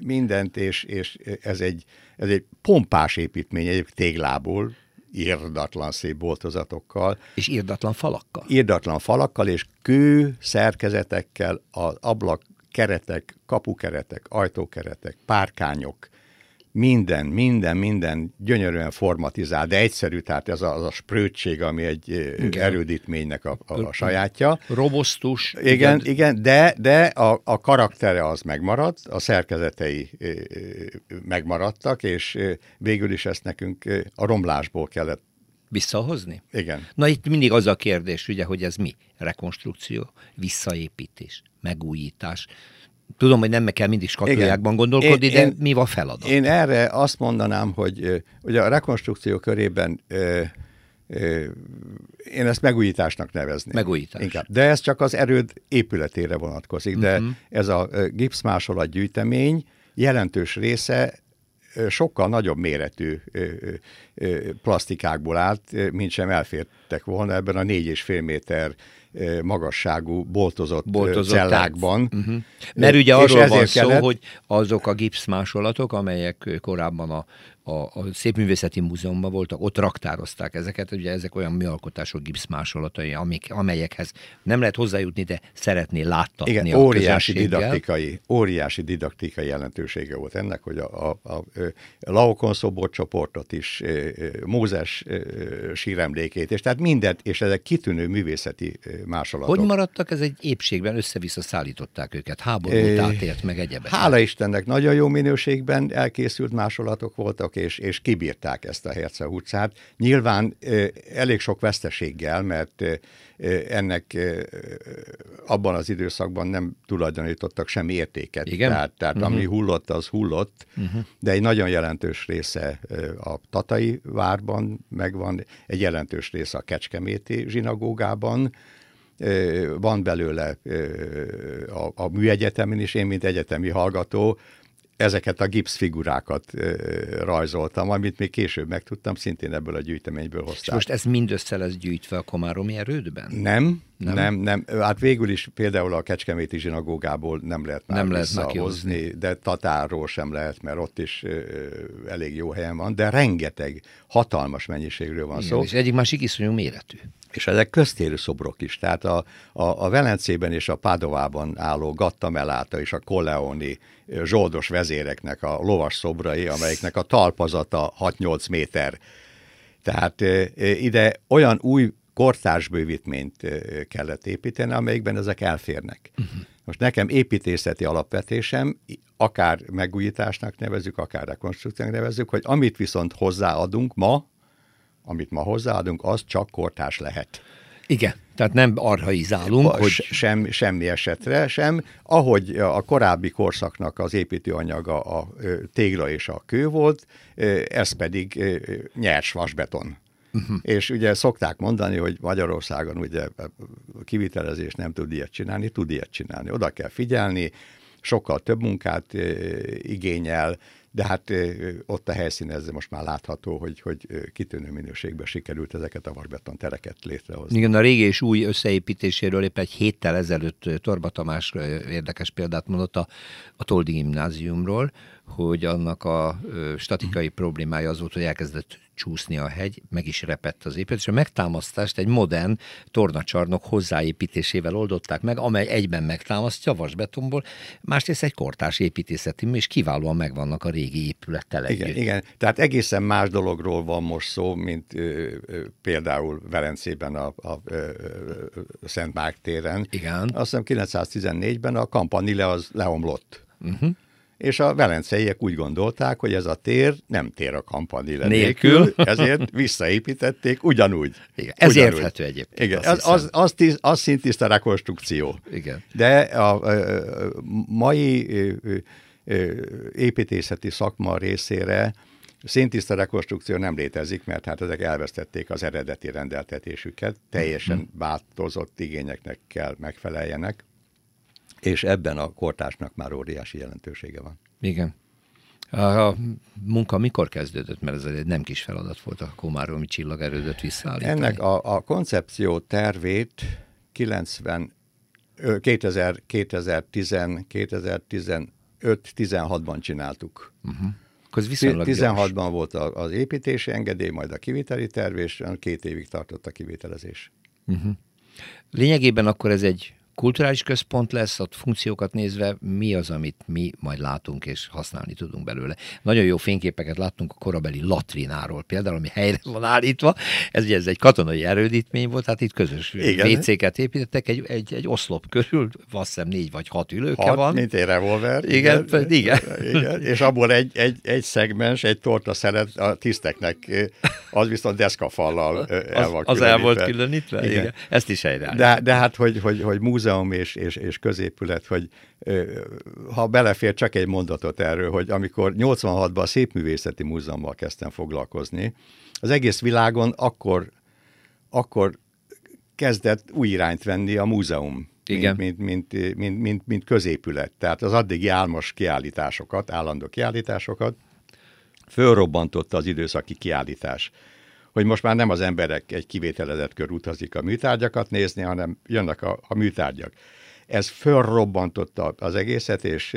mindent, és, és ez, egy, ez egy pompás építmény, egy téglából, írdatlan szép boltozatokkal. És írdatlan falakkal. Írdatlan falakkal, és kő szerkezetekkel, az ablak keretek, kapukeretek, ajtókeretek, párkányok, minden, minden, minden gyönyörűen formatizált, de egyszerű, tehát ez az a sprőtség, ami egy igen. erődítménynek a, a, a sajátja. Robosztus. Igen, igen, igen de, de a, a karaktere az megmaradt, a szerkezetei megmaradtak, és végül is ezt nekünk a romlásból kellett Visszahozni? Igen. Na itt mindig az a kérdés, ugye, hogy ez mi? Rekonstrukció, visszaépítés, megújítás. Tudom, hogy nem meg kell mindig skatujákban gondolkodni, én, de én, mi a feladat? Én erre azt mondanám, hogy ugye a rekonstrukció körében én ezt megújításnak nevezném. Megújítás. Inkább. De ez csak az erőd épületére vonatkozik. De uh-huh. ez a gipszmásolat gyűjtemény jelentős része sokkal nagyobb méretű plastikákból állt, mint sem elfértek volna ebben a négy és fél méter magasságú boltozott, boltozott cellákban. Uh-huh. Mert ugye arról van szó, kellett... hogy azok a gipszmásolatok, amelyek korábban a a, a Szépművészeti Múzeumban voltak, ott raktározták ezeket, ugye ezek olyan műalkotások gipszmásolatai, amik, amelyekhez nem lehet hozzájutni, de szeretné láttatni Igen, a óriási didaktikai, óriási didaktikai jelentősége volt ennek, hogy a, a, a, a Laokon csoportot is, Mózes síremlékét, és tehát mindent, és ezek kitűnő művészeti másolatok. Hogy maradtak? Ez egy épségben össze-vissza szállították őket, háborút átért meg egyebek. Hála Istennek, nagyon jó minőségben elkészült másolatok voltak, voltak, és, és kibírták ezt a Herceg utcát. Nyilván elég sok veszteséggel, mert ennek abban az időszakban nem tulajdonítottak semmi értéket. Igen? Tehát, tehát uh-huh. ami hullott, az hullott, uh-huh. de egy nagyon jelentős része a Tatai várban megvan, egy jelentős része a Kecskeméti zsinagógában, van belőle a, a műegyetemen is, én, mint egyetemi hallgató, ezeket a gipszfigurákat rajzoltam, amit még később megtudtam, szintén ebből a gyűjteményből hozták. És most ez mind össze lesz gyűjtve a Komáromi erődben? Nem, nem, nem, nem. Hát végül is például a Kecskeméti zsinagógából nem lehet már nem visszahozni, lehet de Tatárról sem lehet, mert ott is ö, elég jó helyen van, de rengeteg, hatalmas mennyiségről van Igen, szó. És egyik másik iszonyú méretű. És ezek köztérű szobrok is, tehát a, a, a Velencében és a Padovában álló Gattameláta és a Colleoni zsoldos vezéreknek a lovas szobrai, amelyeknek a talpazata 6-8 méter. Tehát ide olyan új kortársbővítményt kellett építeni, amelyikben ezek elférnek. Uh-huh. Most nekem építészeti alapvetésem, akár megújításnak nevezük, akár rekonstrukciónak nevezük, hogy amit viszont hozzáadunk ma, amit ma hozzáadunk, az csak kortárs lehet. Igen, tehát nem arhaizálunk. Hogy... Sem, semmi esetre sem. Ahogy a korábbi korszaknak az építőanyaga a tégla és a kő volt, ez pedig nyers vasbeton. Uh-huh. És ugye szokták mondani, hogy Magyarországon ugye kivitelezés nem tud ilyet csinálni, tud ilyet csinálni. Oda kell figyelni, sokkal több munkát igényel, de hát ott a helyszín ez most már látható, hogy, hogy kitűnő minőségben sikerült ezeket a varbeton tereket létrehozni. Igen, a régi és új összeépítéséről épp egy héttel ezelőtt Torba Tamás érdekes példát mondott a, a Toldi gimnáziumról, hogy annak a statikai problémája az volt, hogy elkezdett csúszni a hegy, meg is repett az épület, és a megtámasztást egy modern tornacsarnok hozzáépítésével oldották meg, amely egyben megtámasztja vasbetonból, másrészt egy kortás építészeti, és kiválóan megvannak a régi épülettel együtt. Igen, igen, tehát egészen más dologról van most szó, mint ö, ö, például Velencében a, a, a, a Szent Márk téren. Igen. Azt hiszem 914-ben a Campanile az leomlott. Uh-huh és a velenceiek úgy gondolták, hogy ez a tér nem tér a kampanile nélkül, nélkül, ezért visszaépítették ugyanúgy. Igen, ez ugyanúgy. érthető egyébként. Igen, az, az, az, tisz, az szintiszta rekonstrukció. Igen. De a, a, a mai építészeti szakma részére szintiszta rekonstrukció nem létezik, mert hát ezek elvesztették az eredeti rendeltetésüket, teljesen mhm. változott igényeknek kell megfeleljenek és ebben a kortásnak már óriási jelentősége van. Igen. A munka mikor kezdődött? Mert ez egy nem kis feladat volt a Komáromi csillagerődöt visszaállítani. Ennek a, a koncepció tervét 90, 2000, 2010, 2015-16-ban csináltuk. Uh-huh. 16-ban volt az építési engedély, majd a kiviteli terv, és két évig tartott a kivitelezés. Uh-huh. Lényegében akkor ez egy kulturális központ lesz, ott funkciókat nézve mi az, amit mi majd látunk és használni tudunk belőle. Nagyon jó fényképeket láttunk a korabeli latrináról például, ami helyre van állítva. Ez ugye ez egy katonai erődítmény volt, hát itt közös WC-ket építettek egy, egy, egy oszlop körül, azt hiszem négy vagy hat ülőke hat, van. mint egy revolver. Igen, igen. igen. igen. És abból egy, egy, egy szegmens, egy torta szeret a tiszteknek, az viszont deszkafallal el van Az, az el volt különítve? Igen. igen. Ezt is helyre de, de hát, hogy, hogy, hogy múzeum és, és, és középület, hogy ha belefér csak egy mondatot erről, hogy amikor 86-ban a Szépművészeti Múzeummal kezdtem foglalkozni, az egész világon akkor, akkor kezdett új irányt venni a múzeum. Igen. Mint, mint, mint, mint, mint, mint középület. Tehát az addigi álmos kiállításokat, állandó kiállításokat fölrobbantotta az időszaki kiállítás hogy most már nem az emberek egy kivételezett kör utazik a műtárgyakat nézni, hanem jönnek a, a műtárgyak. Ez fölrobbantotta az egészet, és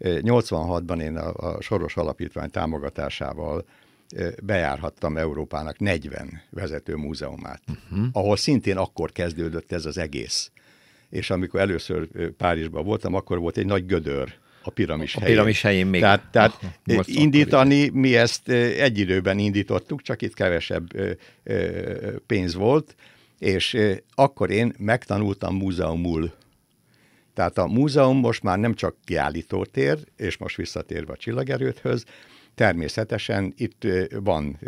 86-ban én a, a Soros Alapítvány támogatásával bejárhattam Európának 40 vezető múzeumát, uh-huh. ahol szintén akkor kezdődött ez az egész. És amikor először Párizsban voltam, akkor volt egy nagy gödör, a piramis a helyén. piramis helyén még. Tehát, tehát ah, indítani, mi ezt egy időben indítottuk, csak itt kevesebb pénz volt, és akkor én megtanultam múzeumul. Tehát a múzeum most már nem csak kiállítótér, és most visszatérve a csillagerőthöz, természetesen itt van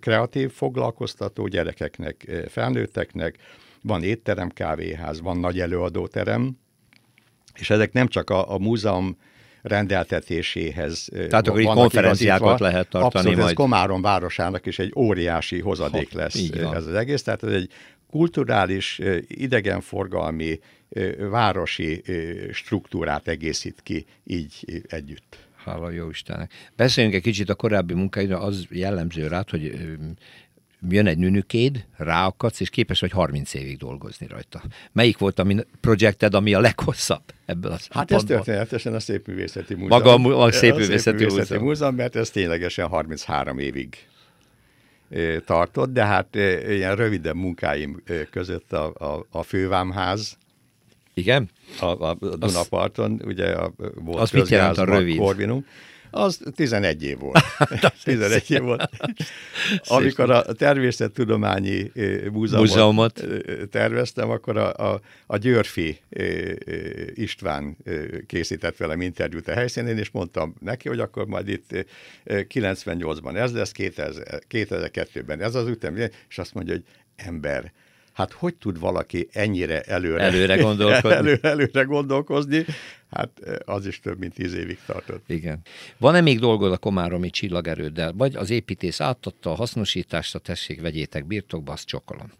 kreatív foglalkoztató gyerekeknek, felnőtteknek, van étterem, kávéház, van nagy előadóterem, és ezek nem csak a, a múzeum rendeltetéséhez Tehát akkor itt konferenciákat lehet tartani Abszolút, majd. ez Komárom városának is egy óriási hozadék ha, lesz ez az egész. Tehát ez egy kulturális, idegenforgalmi, városi struktúrát egészít ki így együtt. Hála jó Istennek. Beszéljünk egy kicsit a korábbi munkáidra, az jellemző rá, hogy jön egy nünükéd, ráakadsz, és képes vagy 30 évig dolgozni rajta. Melyik volt a projekted, ami a leghosszabb ebből az Hát ez történetesen a Szépművészeti Múzeum. Maga a, a Szépművészeti, Szépművészeti Múzeum. Múzeum, mert ez ténylegesen 33 évig tartott, de hát ilyen rövidebb munkáim között a, a, a fővámház, igen? A, a Dunaparton, az, ugye a, volt az mit jelent a rövid? Korvinum. Az 11 év volt. 11 év volt. Amikor a természettudományi múzeumot, múzeumot terveztem, akkor a, a, a Györfi István készített velem interjút a helyszínén, és mondtam neki, hogy akkor majd itt 98-ban ez lesz, 2002-ben ez az ütem, és azt mondja, hogy ember, hát hogy tud valaki ennyire előre, előre, gondolkodni? elő, előre gondolkozni? Hát az is több mint tíz évig tartott. Igen. Van-e még dolgod a Komáromi csillagerőddel? Vagy az építész átadta a hasznosítást, a tessék, vegyétek birtokba, azt csokolom.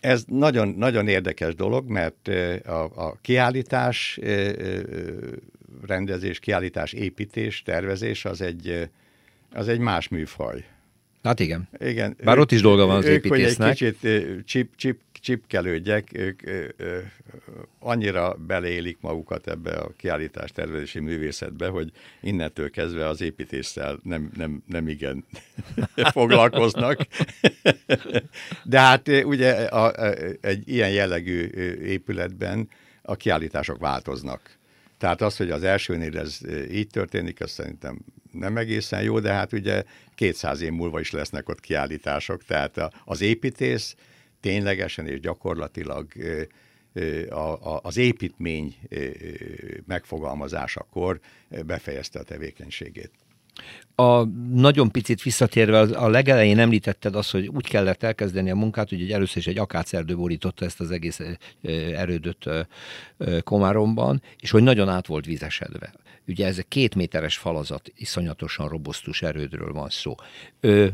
Ez nagyon, nagyon érdekes dolog, mert a, a kiállítás rendezés, kiállítás, építés, tervezés az egy, az egy más műfaj. Hát igen. igen. Bár ők, ott is dolga van az ők, építésznek. Hogy egy kicsit csip, csip, csipkelődjek, ők ö, ö, annyira beleélik magukat ebbe a kiállítás tervezési művészetbe, hogy innentől kezdve az építéssel nem, nem, nem igen foglalkoznak. De hát ugye a, a, egy ilyen jellegű épületben a kiállítások változnak. Tehát az, hogy az elsőnél ez így történik, az szerintem nem egészen jó, de hát ugye 200 év múlva is lesznek ott kiállítások, tehát az építész ténylegesen és gyakorlatilag az építmény megfogalmazásakor befejezte a tevékenységét. A nagyon picit visszatérve, a legelején említetted azt, hogy úgy kellett elkezdeni a munkát, hogy először is egy akácerdő borította ezt az egész erődöt Komáromban, és hogy nagyon át volt vizesedve. Ugye ez egy két méteres falazat, iszonyatosan robosztus erődről van szó.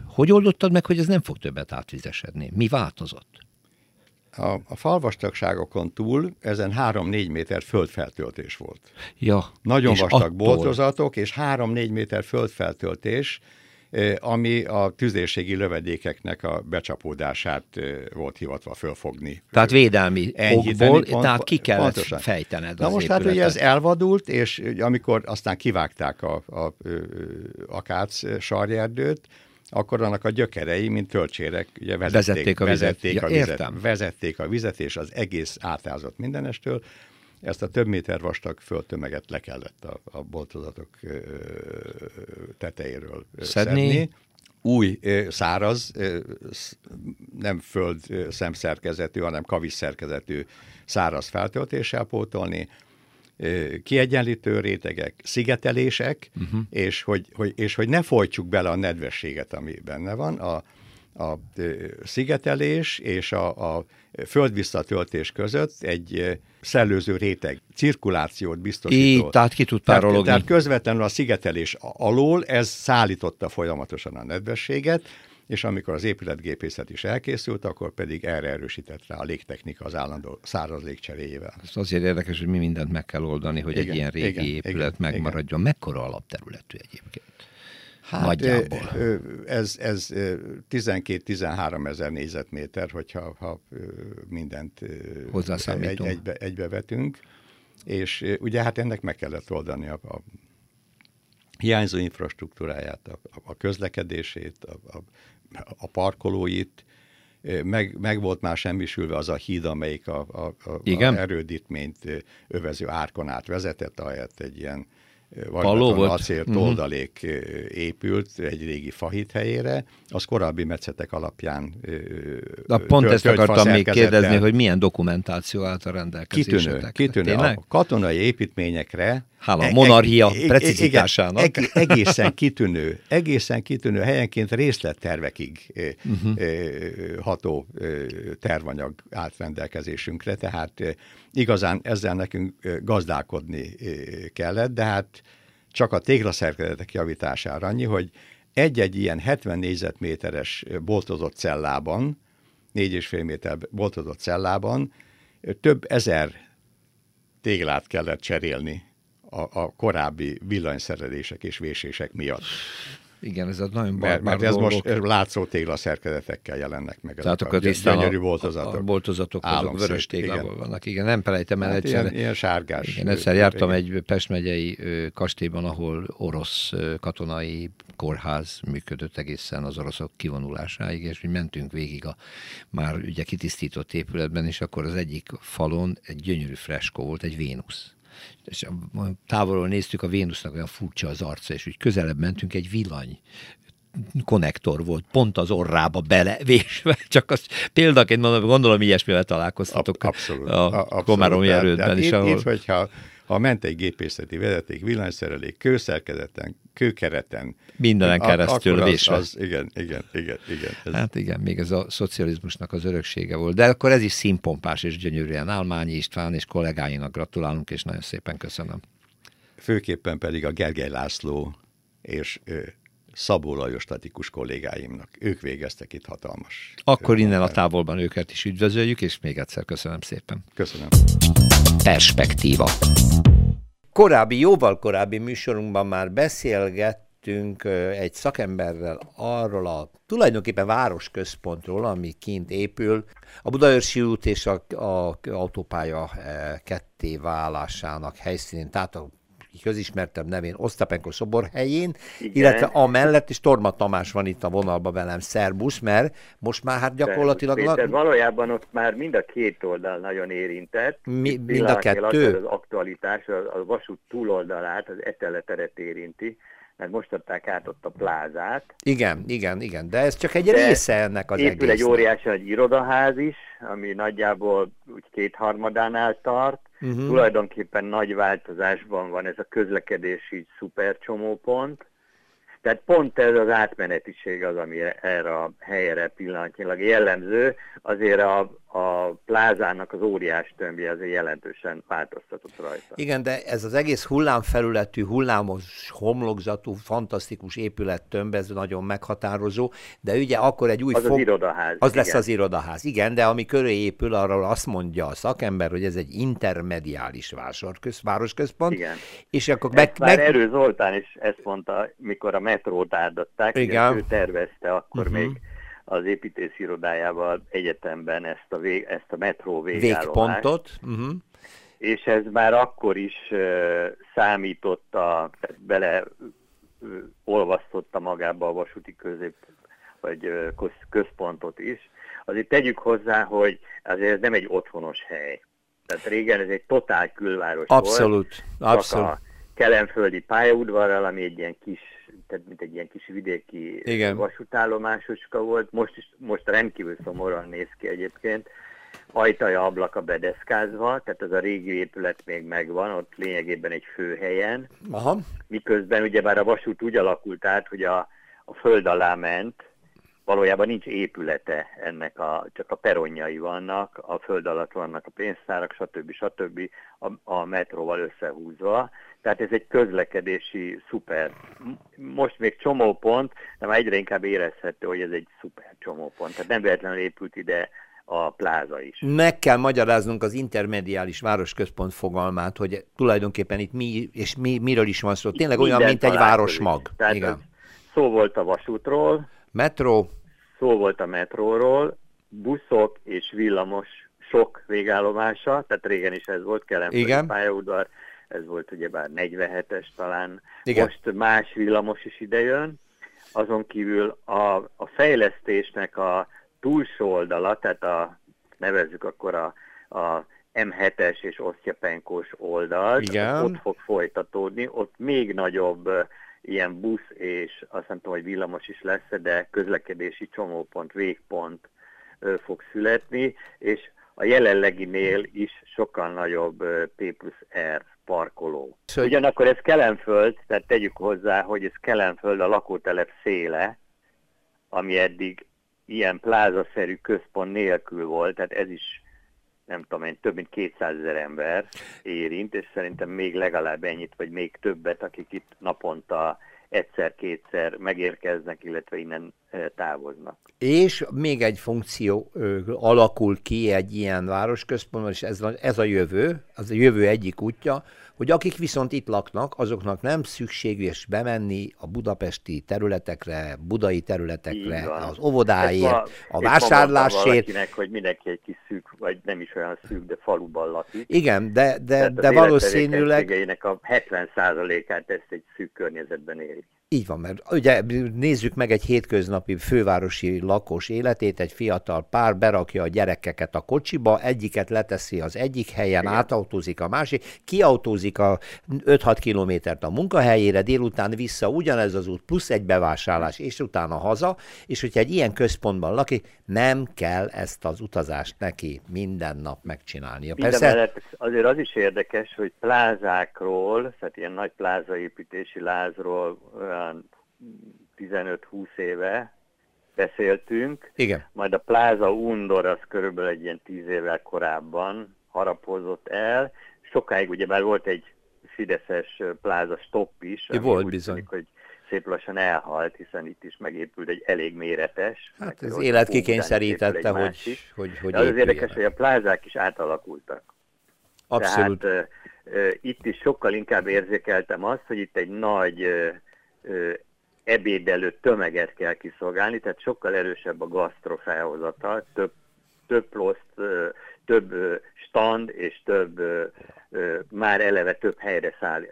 Hogy oldottad meg, hogy ez nem fog többet átvizesedni? Mi változott? A, a falvastagságokon túl ezen 3-4 méter földfeltöltés volt. Ja, Nagyon vastag attól... boltozatok, és 3-4 méter földfeltöltés, ami a tüzérségi lövedékeknek a becsapódását volt hivatva fölfogni. Tehát védelmi okból, pont, tehát ki kellett pontosan. fejtened Na most hát ugye ez elvadult, és amikor aztán kivágták a, a, a akác sarjerdőt, akkor annak a gyökerei, mint töltsérek, ugye vezették, vezették a vizet. Vezették, a vizet, ja, vezették a vizet, és az egész átázott mindenestől. Ezt a több méter vastag földtömeget le kellett a, a boltozatok tetejéről szedni. szedni. Új, száraz, nem föld szemszerkezetű, hanem kavis szerkezetű száraz feltöltéssel pótolni, kiegyenlítő rétegek, szigetelések, uh-huh. és, hogy, hogy, és hogy ne folytsuk bele a nedvességet, ami benne van. A, a szigetelés és a, a földvisszatöltés között egy szellőző réteg cirkulációt biztosító. Így, tehát ki tud Tehát, tehát közvetlenül a szigetelés alól ez szállította folyamatosan a nedvességet, és amikor az épületgépészet is elkészült, akkor pedig erre erősített rá a légtechnika az állandó száraz légcseréjével. Ez azért érdekes, hogy mi mindent meg kell oldani, hogy igen, egy ilyen régi igen, épület igen, megmaradjon. Igen. Mekkora alapterületű egyébként? Hát, Nagyjából. Ez, ez 12-13 ezer négyzetméter, hogyha ha mindent egy, egybe, egybe vetünk. És ugye hát ennek meg kellett oldani a, a hiányzó infrastruktúráját, a, a közlekedését, a, a a parkolóit, meg, meg volt már semmisülve az a híd, amelyik a, a, a, Igen? a erődítményt övező árkon át vezetett, ahelyett egy ilyen vagy acél mhm. toldalék uh-huh. épült egy régi fahit helyére, az korábbi metszetek alapján De pont ezt akartam még kérdezni, hogy milyen dokumentáció állt a rendelkezésekre. Kitűnő, kitűnő. A katonai építményekre Hála a monarchia e, precizitásának. Igen, egészen kitűnő, egészen kitűnő, helyenként részlettervekig uh-huh. ható tervanyag állt rendelkezésünkre, tehát igazán ezzel nekünk gazdálkodni kellett, de hát csak a téglaszerkezetek javítására annyi, hogy egy-egy ilyen 70 négyzetméteres boltozott cellában, 4,5 méter boltozott cellában több ezer téglát kellett cserélni a, a korábbi villanyszerelések és vésések miatt. Igen, ez a nagyon mert, mert ez dolgok. most látszó téglaszerkezetekkel jelennek meg. Tehát akkor a gyönyörű boltozatok. A, a boltozatok azok vörös téglával igen. vannak. Igen, nem felejtem el hát egyszer. Ilyen, ilyen sárgás. Igen, egyszer jártam igen. egy Pest megyei kastélyban, ahol orosz katonai kórház működött egészen az oroszok kivonulásáig, és mi mentünk végig a már ugye kitisztított épületben, és akkor az egyik falon egy gyönyörű freskó volt, egy Vénusz és távolról néztük a Vénusznak olyan furcsa az arca, és úgy közelebb mentünk, egy villany konnektor volt, pont az orrába belevésve, csak az példaként mondom, gondolom ilyesmivel találkoztatok. Abszolút, a, a Komáromi erődben is. Ahol... itt, hogyha ment egy gépészeti vezeték, villanyszerelék, kőszerkezeten, kőkereten. Mindenen keresztül vésve. Az, az, igen, igen, igen. igen ez... Hát igen, még ez a szocializmusnak az öröksége volt. De akkor ez is színpompás és gyönyörűen. Álmányi István és kollégáinak gratulálunk, és nagyon szépen köszönöm. Főképpen pedig a Gergely László és Szabó Lajos statikus kollégáimnak. Ők végeztek itt hatalmas. Akkor innen a távolban őket is üdvözöljük, és még egyszer köszönöm szépen. Köszönöm. Perspektíva. korábbi, jóval korábbi műsorunkban már beszélgettünk egy szakemberrel arról a tulajdonképpen városközpontról, ami kint épül, a Budaörsi út és a, a autópálya ketté válásának helyszínén, tehát a közismertebb nevén Osztapenko szobor helyén, Igen. illetve amellett is Torma Tamás van itt a vonalban velem, szerbusz, mert most már hát gyakorlatilag... Péter, valójában ott már mind a két oldal nagyon érintett. Mi, mind a kettő? Az, az aktualitás, a, a vasút túloldalát, az eteleteret érinti, mert most adták át ott a plázát. Igen, igen, igen, de ez csak egy de része ennek az épül egy óriási egy irodaház is, ami nagyjából úgy kétharmadánál tart. Uh-huh. Tulajdonképpen nagy változásban van ez a közlekedési szupercsomópont. Tehát pont ez az átmenetiség az, ami erre a helyre pillanatnyilag jellemző. Azért a, a plázának az óriás tömbje azért jelentősen változtatott rajta. Igen, de ez az egész hullámfelületű, hullámos, homlokzatú, fantasztikus épület tömb, ez nagyon meghatározó, de ugye akkor egy új... Az fog... az irodaház. Az igen. lesz az irodaház, igen, de ami köré épül, arról azt mondja a szakember, hogy ez egy intermediális városközpont. Igen. És akkor meg, már meg... Erő Zoltán is ezt mondta, mikor a metrót áldatták, igen. ő tervezte akkor uh-huh. még az építész irodájával egyetemben ezt a, vég, ezt a metró végállomást. Végpontot. Uh-huh. És ez már akkor is uh, számította, tehát bele uh, olvasztotta magába a vasúti közép, vagy uh, központot is. Azért tegyük hozzá, hogy azért ez nem egy otthonos hely. Tehát régen ez egy totál külváros abszolút, volt. Abszolút, a kelemföldi pályaudvarral, ami egy ilyen kis tehát mint egy ilyen kis vidéki Igen. vasútállomásoska volt. Most, is, most rendkívül szomorúan néz ki egyébként. Ajtaja, ablaka bedeszkázva, tehát az a régi épület még megvan, ott lényegében egy főhelyen. Aha. Miközben ugyebár a vasút úgy alakult át, hogy a, a föld alá ment, valójában nincs épülete ennek, a, csak a peronjai vannak, a föld alatt vannak a pénztárak, stb. stb. a, a metróval összehúzva. Tehát ez egy közlekedési szuper. Most még csomópont, de már egyre inkább érezhető, hogy ez egy szuper csomópont. Tehát nem véletlenül épült ide a pláza is. Meg kell magyaráznunk az intermediális városközpont fogalmát, hogy tulajdonképpen itt mi, és mi, miről is van szó. Tényleg olyan, mint egy városmag. Tehát Igen. Szó volt a vasútról. Metró. Szó volt a metróról, buszok és villamos sok végállomása, tehát régen is ez volt, Kelem pályaudvar, ez volt ugyebár 47-es talán, Igen. most más villamos is idejön, azon kívül a, a fejlesztésnek a túlsó oldala, tehát a, nevezzük akkor a, a M7-es és osztyapenkós oldal, ott fog folytatódni, ott még nagyobb ilyen busz és azt nem tudom, hogy villamos is lesz, de közlekedési csomópont, végpont fog születni, és a jelenleginél is sokkal nagyobb P plusz R parkoló. Ugyanakkor ez Kelenföld, tehát tegyük hozzá, hogy ez Kelenföld a lakótelep széle, ami eddig ilyen plázaszerű központ nélkül volt, tehát ez is nem tudom én, több mint 200 ezer ember érint, és szerintem még legalább ennyit, vagy még többet, akik itt naponta egyszer-kétszer megérkeznek, illetve innen távoznak. És még egy funkció ö, alakul ki egy ilyen városközpontban, és ez, ez a jövő, az a jövő egyik útja, hogy akik viszont itt laknak, azoknak nem szükséges bemenni a budapesti területekre, budai területekre, az óvodáért, ma, a vásárlásért. hogy mindenki egy kis szűk, vagy nem is olyan szűk, de faluban lakik. Igen, de, de, de valószínűleg... a 70%-át ezt egy szűk környezetben érik. Így van, mert ugye nézzük meg egy hétköznapi fővárosi lakos életét, egy fiatal pár berakja a gyerekeket a kocsiba, egyiket leteszi az egyik helyen, Igen. átautózik a másik, kiautózik a 5-6 kilométert a munkahelyére, délután vissza ugyanez az út, plusz egy bevásárlás, és utána haza, és hogyha egy ilyen központban lakik, nem kell ezt az utazást neki minden nap megcsinálnia. Minden Persze... mellett azért az is érdekes, hogy plázákról, tehát ilyen nagy plázaépítési lázról, 15-20 éve beszéltünk. Igen. Majd a Plaza Undor az körülbelül egy ilyen 10 évvel korábban harapozott el. Sokáig ugye már volt egy Fideszes Plaza Stop is. Volt bizony. Tűnik, hogy szép lassan elhalt, hiszen itt is megépült egy elég méretes. Hát az élet kikényszerítette, hogy, hogy, hogy De az, érdekes, hogy a plázák is átalakultak. Abszolút. Tehát itt is sokkal inkább érzékeltem azt, hogy itt egy nagy ebédelő tömeget kell kiszolgálni, tehát sokkal erősebb a gasztrofelhozatal, több, több ploszt, több stand és több már eleve több helyre száll,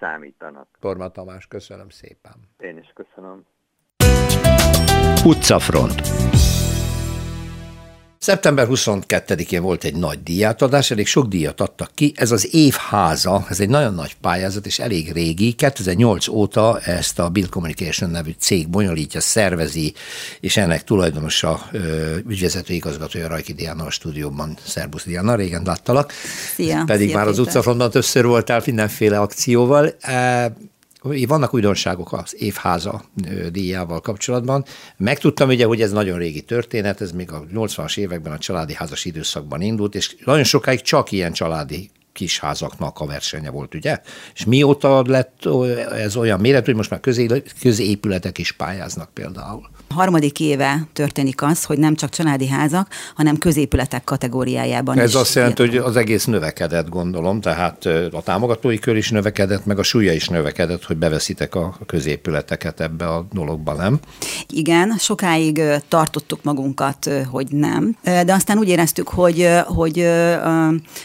számítanak. Torma Tamás, köszönöm szépen. Én is köszönöm. Utcafront. Szeptember 22-én volt egy nagy díjátadás, elég sok díjat adtak ki. Ez az évháza, ez egy nagyon nagy pályázat, és elég régi. 2008 óta ezt a Bill Communication nevű cég bonyolítja, szervezi, és ennek tulajdonosa, ügyvezető igazgatója Rajki Diana a stúdióban. Szerbusz Diana, régen láttalak. Szia, Pedig szia, már az utcafrontban többször voltál mindenféle akcióval vannak újdonságok az évháza díjával kapcsolatban. Megtudtam ugye, hogy ez nagyon régi történet, ez még a 80-as években a családi házas időszakban indult, és nagyon sokáig csak ilyen családi kisházaknak a versenye volt, ugye? És mióta lett ez olyan méretű, hogy most már közé, középületek is pályáznak például? harmadik éve történik az, hogy nem csak családi házak, hanem középületek kategóriájában Ez is azt jelenti, hogy az egész növekedett, gondolom, tehát a támogatói kör is növekedett, meg a súlya is növekedett, hogy beveszitek a középületeket ebbe a dologba, nem? Igen, sokáig tartottuk magunkat, hogy nem, de aztán úgy éreztük, hogy, hogy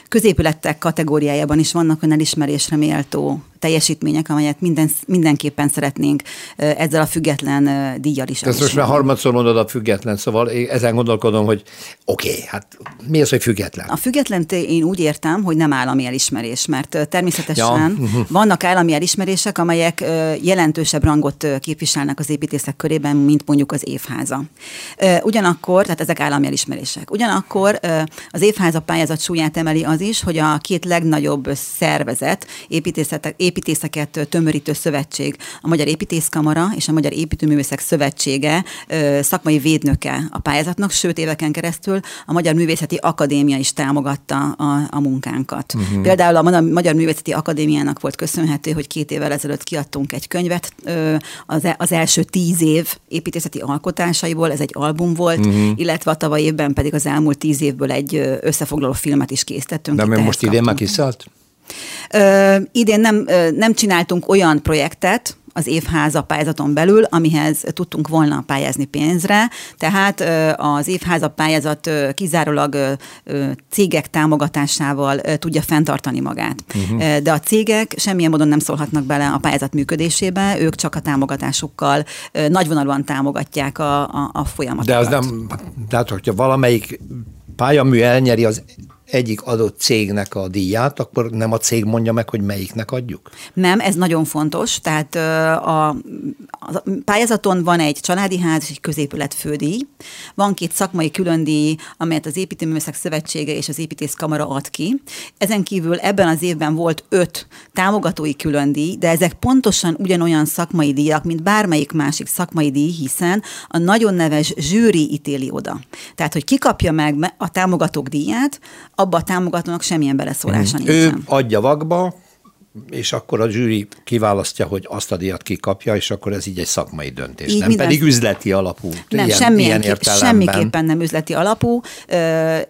középületek kategóriájában is vannak olyan elismerésre méltó teljesítmények, amelyet minden, mindenképpen szeretnénk ezzel a független díjjal is. Ezt most már harmadszor mondod a független, szóval ezen gondolkodom, hogy oké, okay, hát mi az, hogy független? A független én úgy értem, hogy nem állami elismerés, mert természetesen ja. vannak állami elismerések, amelyek jelentősebb rangot képviselnek az építészek körében, mint mondjuk az évháza. Ugyanakkor, tehát ezek állami elismerések. Ugyanakkor az évháza pályázat súlyát emeli az is, hogy a két legnagyobb szervezet, építészetek, építészeket tömörítő szövetség, a Magyar Építészkamara és a Magyar Építőművészek Szövetsége szakmai védnöke a pályázatnak, sőt éveken keresztül a Magyar Művészeti Akadémia is támogatta a, a munkánkat. Uh-huh. Például a Magyar Művészeti Akadémiának volt köszönhető, hogy két évvel ezelőtt kiadtunk egy könyvet az, e, az első tíz év építészeti alkotásaiból, ez egy album volt, uh-huh. illetve a tavaly évben pedig az elmúlt tíz évből egy összefoglaló filmet is készítettünk. De most idén már kiszállt? Ö, idén nem, nem csináltunk olyan projektet, az évháza pályázaton belül, amihez tudtunk volna pályázni pénzre. Tehát az évháza pályázat kizárólag cégek támogatásával tudja fenntartani magát. Uh-huh. De a cégek semmilyen módon nem szólhatnak bele a pályázat működésébe, ők csak a támogatásukkal nagyvonalúan támogatják a, a, a folyamatot. De az nem, tehát hogyha valamelyik pályamű elnyeri az egyik adott cégnek a díját, akkor nem a cég mondja meg, hogy melyiknek adjuk? Nem, ez nagyon fontos. Tehát a, a pályázaton van egy családi ház és egy középület fődíj, van két szakmai különdíj, amelyet az Építőművészek Szövetsége és az Építészkamara ad ki. Ezen kívül ebben az évben volt öt támogatói különdíj, de ezek pontosan ugyanolyan szakmai díjak, mint bármelyik másik szakmai díj, hiszen a nagyon neves zsűri ítéli oda. Tehát, hogy kikapja meg a támogatók díját, abba a támogatónak semmilyen beleszólása mm. nincsen. Ő adja vakba, és akkor a zsűri kiválasztja, hogy azt a díjat kikapja, és akkor ez így egy szakmai döntés, így nem minden... pedig üzleti alapú. Nem, ilyen, semmilyen, ilyen semmiképpen nem üzleti alapú.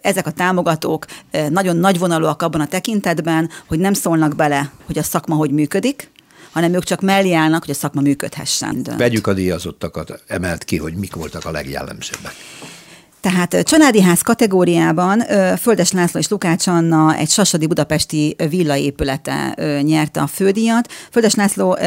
Ezek a támogatók nagyon nagyvonalúak abban a tekintetben, hogy nem szólnak bele, hogy a szakma hogy működik, hanem ők csak mellé állnak, hogy a szakma működhessen. Dönt. Vegyük a díjazottakat, emelt ki, hogy mik voltak a legjellemzőbbek. Tehát családi ház kategóriában Földes László és Lukács Anna egy sasadi budapesti villaépülete nyerte a fődíjat. Földes László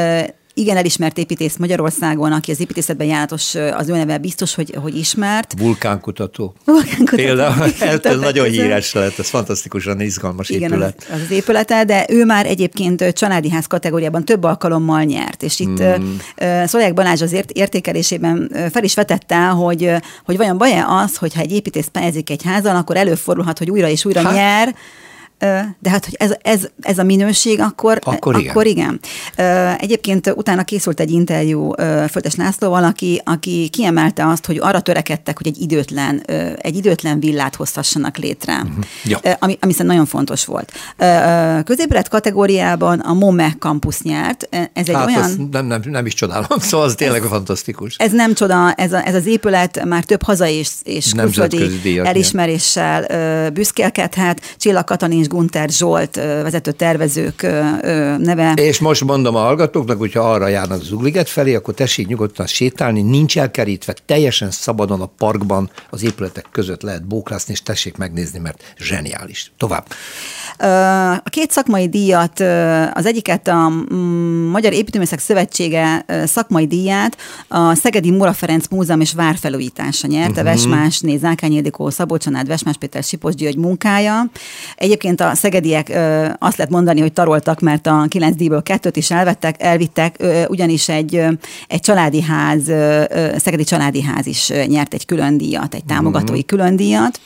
igen elismert építész Magyarországon, aki az építészetben járatos, az ő neve biztos, hogy, hogy ismert. Vulkánkutató. Vulkánkutató. Például, ez nagyon híres lett, ez fantasztikusan izgalmas igen, épület. Az, az, az épülete, de ő már egyébként családi ház kategóriában több alkalommal nyert, és itt hmm. Szolják Balázs az ért, értékelésében fel is vetette, hogy, hogy vajon baj-e az, hogyha egy építész pályázik egy házal, akkor előfordulhat, hogy újra és újra hát. nyer, de hát, hogy ez, ez, ez a minőség, akkor, akkor igen. Akkor igen. Egyébként utána készült egy interjú Föltes Lászlóval, aki, aki kiemelte azt, hogy arra törekedtek, hogy egy időtlen, egy időtlen villát hozhassanak létre, uh-huh. ja. ami, ami szerintem nagyon fontos volt. Középület kategóriában a MOME Campus nyert. Ez egy hát olyan... nem, nem, nem is csodálom, szóval az tényleg ez, fantasztikus. Ez nem csoda, ez, a, ez az épület már több hazai és, és külföldi elismeréssel büszkélkedhet. Csillag Katalin Gunter Zsolt vezető tervezők neve. És most mondom a hallgatóknak, hogyha arra járnak az Ugliget felé, akkor tessék nyugodtan sétálni, nincs elkerítve, teljesen szabadon a parkban az épületek között lehet bóklászni, és tessék megnézni, mert zseniális. Tovább. A két szakmai díjat, az egyiket a mm, Magyar Építőművészek Szövetsége szakmai díját a Szegedi Mura Ferenc Múzeum és Várfelújítása nyerte, uh-huh. Vesmásné, Zákány Ildikó, Szabó Csanád, Vesmás Péter, Sipos György munkája. Egyébként a szegediek azt lehet mondani, hogy taroltak, mert a kilenc díjból kettőt is elvettek, elvittek, ugyanis egy, egy családi ház, Szegedi Családi Ház is nyert egy külön díjat, egy támogatói uh-huh. külön díjat.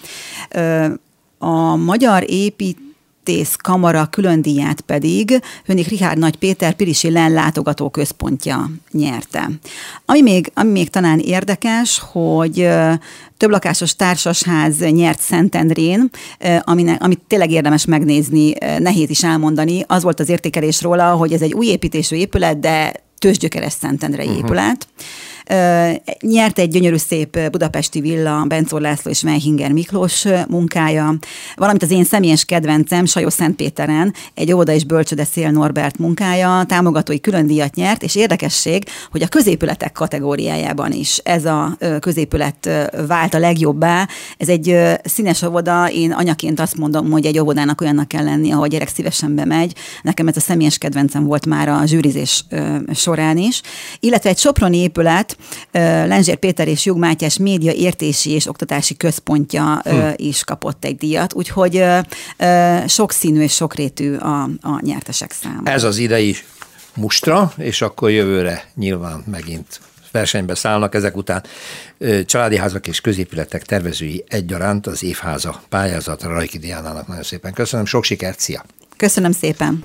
A magyar épít Kertész Kamara különdíját pedig Hönik Richard Nagy Péter Pirisi Len látogató központja nyerte. Ami még, ami még talán érdekes, hogy több lakásos társasház nyert Szentendrén, aminek, amit tényleg érdemes megnézni, nehéz is elmondani. Az volt az értékelés róla, hogy ez egy új építésű épület, de tőzsgyökeres Szentendrei uh-huh. Nyert egy gyönyörű szép budapesti villa Bencor László és Meihinger Miklós munkája, valamint az én személyes kedvencem Sajó Szentpéteren egy óvoda és bölcsöde Szél Norbert munkája, támogatói külön díjat nyert, és érdekesség, hogy a középületek kategóriájában is ez a középület vált a legjobbá. Ez egy színes óvoda, én anyaként azt mondom, hogy egy óvodának olyannak kell lenni, ahol a gyerek szívesen bemegy. Nekem ez a személyes kedvencem volt már a zsűrizés során is. Illetve egy Soproni épület, Lenzsér Péter és Jug Mátyás média értési és oktatási központja hm. is kapott egy díjat, úgyhogy sokszínű és sokrétű a, a nyertesek száma. Ez az idei mustra, és akkor jövőre nyilván megint versenybe szállnak ezek után. Családi házak és középületek tervezői egyaránt az évháza pályázatra Rajki Diánának nagyon szépen köszönöm, sok sikert, szia! Köszönöm szépen!